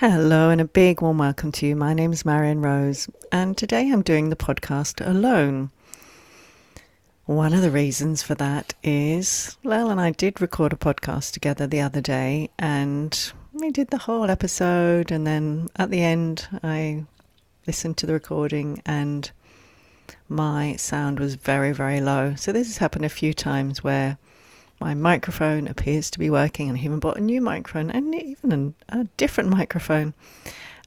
Hello, and a big warm welcome to you. My name is Marion Rose, and today I'm doing the podcast alone. One of the reasons for that is Lael and I did record a podcast together the other day, and we did the whole episode, and then at the end, I listened to the recording and my sound was very, very low. So, this has happened a few times where my microphone appears to be working, and I even bought a new microphone and even a, a different microphone.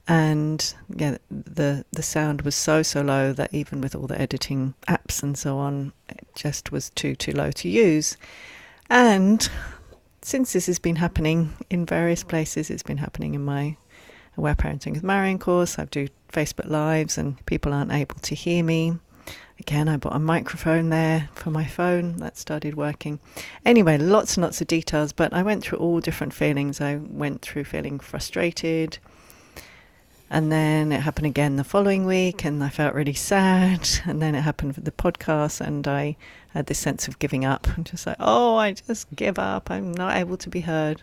And yeah, the the sound was so so low that even with all the editing apps and so on, it just was too too low to use. And since this has been happening in various places, it's been happening in my Aware Parenting with Marion course. I do Facebook Lives and people aren't able to hear me. Again, I bought a microphone there for my phone that started working. Anyway, lots and lots of details, but I went through all different feelings. I went through feeling frustrated, and then it happened again the following week, and I felt really sad. And then it happened with the podcast, and I had this sense of giving up. I'm just like, oh, I just give up. I'm not able to be heard.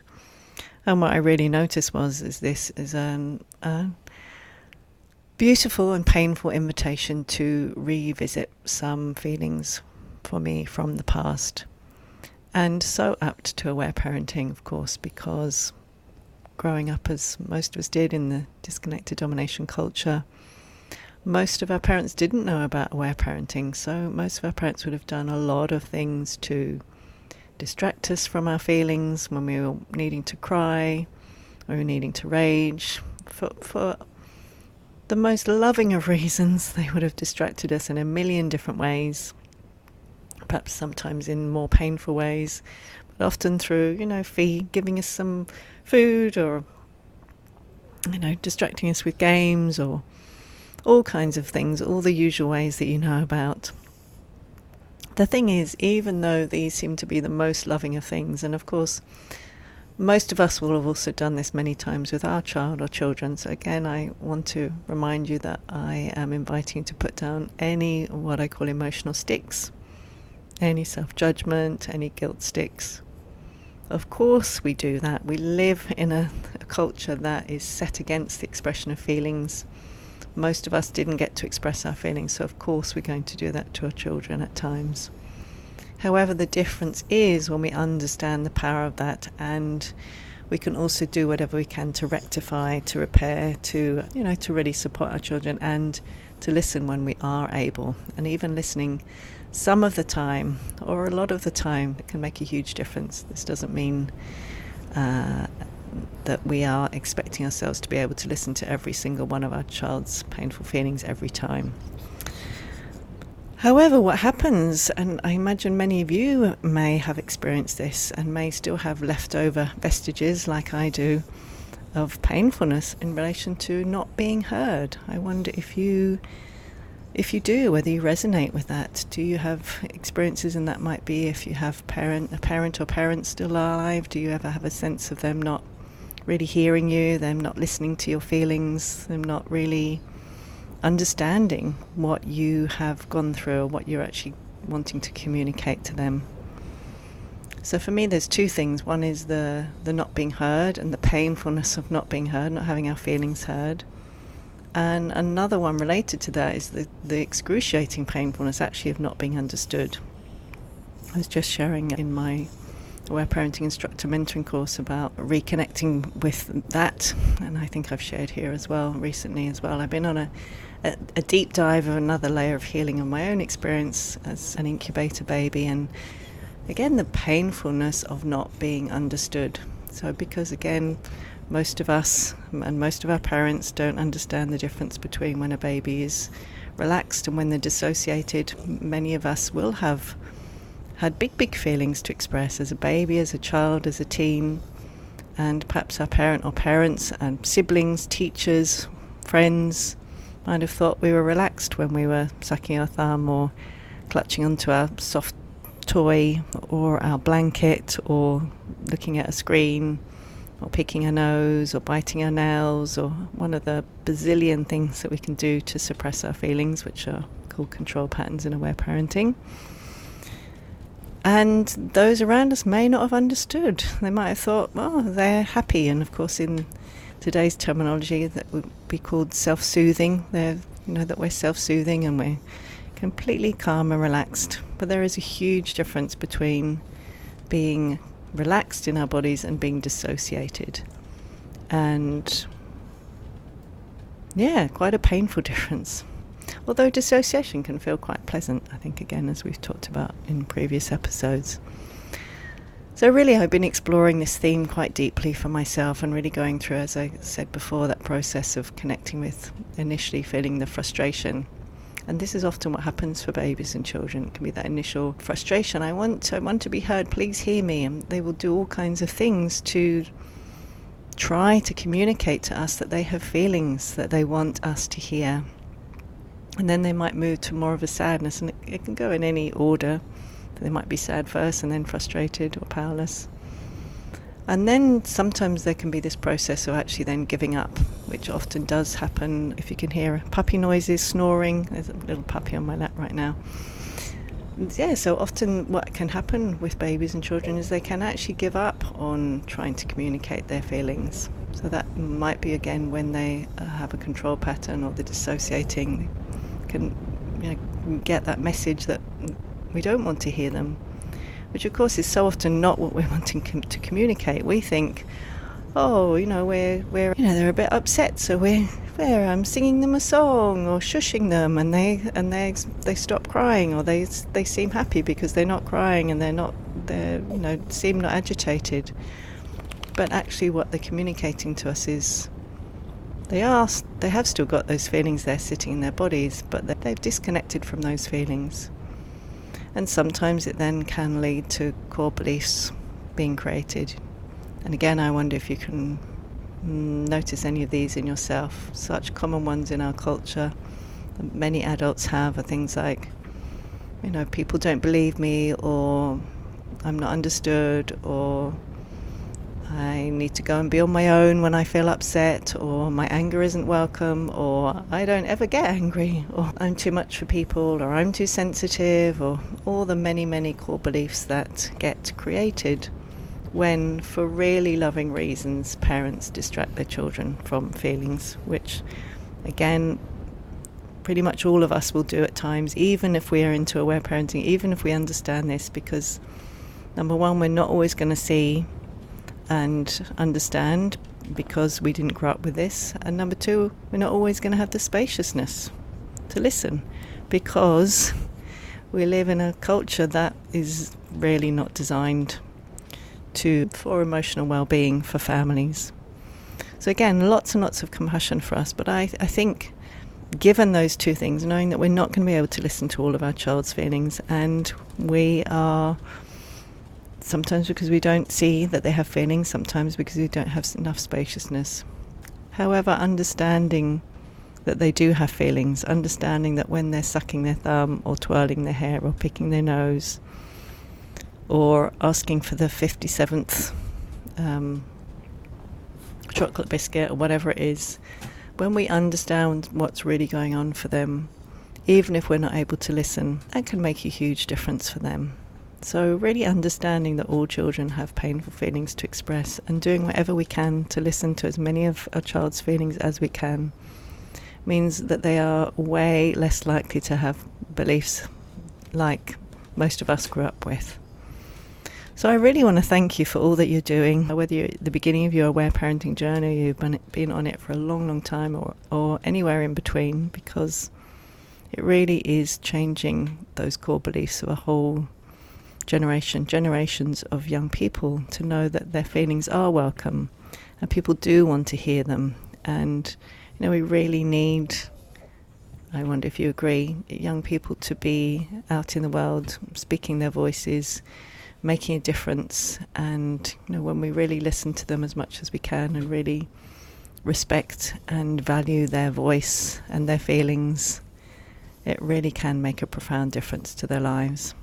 And what I really noticed was, is this is an, a beautiful and painful invitation to revisit some feelings for me from the past. And so apt to aware parenting, of course, because growing up as most of us did in the disconnected domination culture, most of our parents didn't know about aware parenting. So most of our parents would have done a lot of things to distract us from our feelings when we were needing to cry, or needing to rage, for, for the most loving of reasons, they would have distracted us in a million different ways, perhaps sometimes in more painful ways, but often through, you know, feed, giving us some food or, you know, distracting us with games or all kinds of things, all the usual ways that you know about. The thing is, even though these seem to be the most loving of things, and of course, most of us will have also done this many times with our child or children. So, again, I want to remind you that I am inviting you to put down any what I call emotional sticks, any self judgment, any guilt sticks. Of course, we do that. We live in a, a culture that is set against the expression of feelings. Most of us didn't get to express our feelings, so of course, we're going to do that to our children at times. However, the difference is when we understand the power of that and we can also do whatever we can to rectify, to repair, to you know, to really support our children and to listen when we are able. And even listening some of the time or a lot of the time can make a huge difference. This doesn't mean uh, that we are expecting ourselves to be able to listen to every single one of our child's painful feelings every time. However, what happens, and I imagine many of you may have experienced this and may still have leftover vestiges, like I do, of painfulness in relation to not being heard. I wonder if you, if you do, whether you resonate with that. Do you have experiences, and that might be if you have parent, a parent or parents still alive. Do you ever have a sense of them not really hearing you, them not listening to your feelings, them not really understanding what you have gone through or what you're actually wanting to communicate to them. So for me, there's two things. One is the, the not being heard and the painfulness of not being heard, not having our feelings heard. And another one related to that is the, the excruciating painfulness actually of not being understood. I was just sharing in my Aware Parenting Instructor Mentoring course about reconnecting with that, and I think I've shared here as well recently as well. I've been on a a, a deep dive of another layer of healing of my own experience as an incubator baby, and again, the painfulness of not being understood. So, because again, most of us and most of our parents don't understand the difference between when a baby is relaxed and when they're dissociated. Many of us will have had big, big feelings to express as a baby, as a child, as a teen, and perhaps our parent or parents and siblings, teachers, friends, might have thought we were relaxed when we were sucking our thumb or clutching onto our soft toy or our blanket or looking at a screen or picking our nose or biting our nails or one of the bazillion things that we can do to suppress our feelings, which are called control patterns in aware parenting. And those around us may not have understood. They might have thought, oh, they're happy. And of course, in today's terminology, that would be called self soothing. They're, you know, that we're self soothing and we're completely calm and relaxed. But there is a huge difference between being relaxed in our bodies and being dissociated. And yeah, quite a painful difference. Although dissociation can feel quite pleasant, I think, again, as we've talked about in previous episodes. So, really, I've been exploring this theme quite deeply for myself and really going through, as I said before, that process of connecting with initially feeling the frustration and this is often what happens for babies and children. It can be that initial frustration. I want, I want to be heard. Please hear me. And they will do all kinds of things to try to communicate to us that they have feelings that they want us to hear. And then they might move to more of a sadness, and it, it can go in any order. They might be sad first, and then frustrated or powerless. And then sometimes there can be this process of actually then giving up, which often does happen. If you can hear puppy noises, snoring, there's a little puppy on my lap right now. Yeah, so often what can happen with babies and children is they can actually give up on trying to communicate their feelings. So that might be again when they uh, have a control pattern or they're dissociating, can you know, get that message that we don't want to hear them which of course is so often not what we're wanting com- to communicate. We think, oh, you know, we're, we're, you know, they're a bit upset, so we're, we're um, singing them a song or shushing them, and they and they they stop crying, or they they seem happy because they're not crying and they're not they're you know seem not agitated. But actually, what they're communicating to us is they are they have still got those feelings there sitting in their bodies, but they've disconnected from those feelings. And sometimes it then can lead to core beliefs being created. And again, I wonder if you can mm, notice any of these in yourself. Such common ones in our culture that many adults have are things like, you know, people don't believe me, or I'm not understood, or I need to go and be on my own when I feel upset, or my anger isn't welcome, or I don't ever get angry, or I'm too much for people, or I'm too sensitive, or all the many, many core beliefs that get created when, for really loving reasons, parents distract their children from feelings, which, again, pretty much all of us will do at times, even if we are into aware parenting, even if we understand this, because number one, we're not always going to see and understand because we didn't grow up with this. And number two, we're not always going to have the spaciousness to listen because we live in a culture that is really not designed to for emotional well-being for families. So again, lots and lots of compassion for us, but I, I think given those two things, knowing that we're not going to be able to listen to all of our child's feelings and we are sometimes because we don't see that they have feelings, sometimes because we don't have enough spaciousness. However, understanding that they do have feelings, understanding that when they're sucking their thumb or twirling their hair or picking their nose or asking for the 57th um, chocolate biscuit or whatever it is, when we understand what's really going on for them, even if we're not able to listen, that can make a huge difference for them. So, really understanding that all children have painful feelings to express and doing whatever we can to listen to as many of a child's feelings as we can means that they are way less likely to have beliefs like most of us grew up with. So, I really want to thank you for all that you're doing, whether you're at the beginning of your aware parenting journey, you've been, been on it for a long, long time, or, or anywhere in between, because it really is changing those core beliefs of a whole generation, generations of young people to know that their feelings are welcome and people do want to hear them. And, you know, we really need, I wonder if you agree, young people to be out in the world speaking their voices, making a difference. And, you know, when we really listen to them as much as we can and really respect and value their voice and their feelings, it really can make a profound difference to their lives.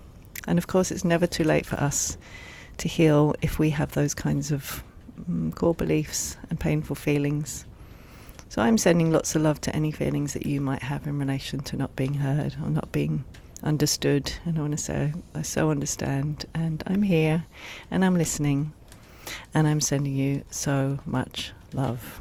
And of course, it's never too late for us to heal if we have those kinds of um, core beliefs and painful feelings. So I'm sending lots of love to any feelings that you might have in relation to not being heard or not being understood. And I want to say, I so understand, and I'm here, and I'm listening, and I'm sending you so much love.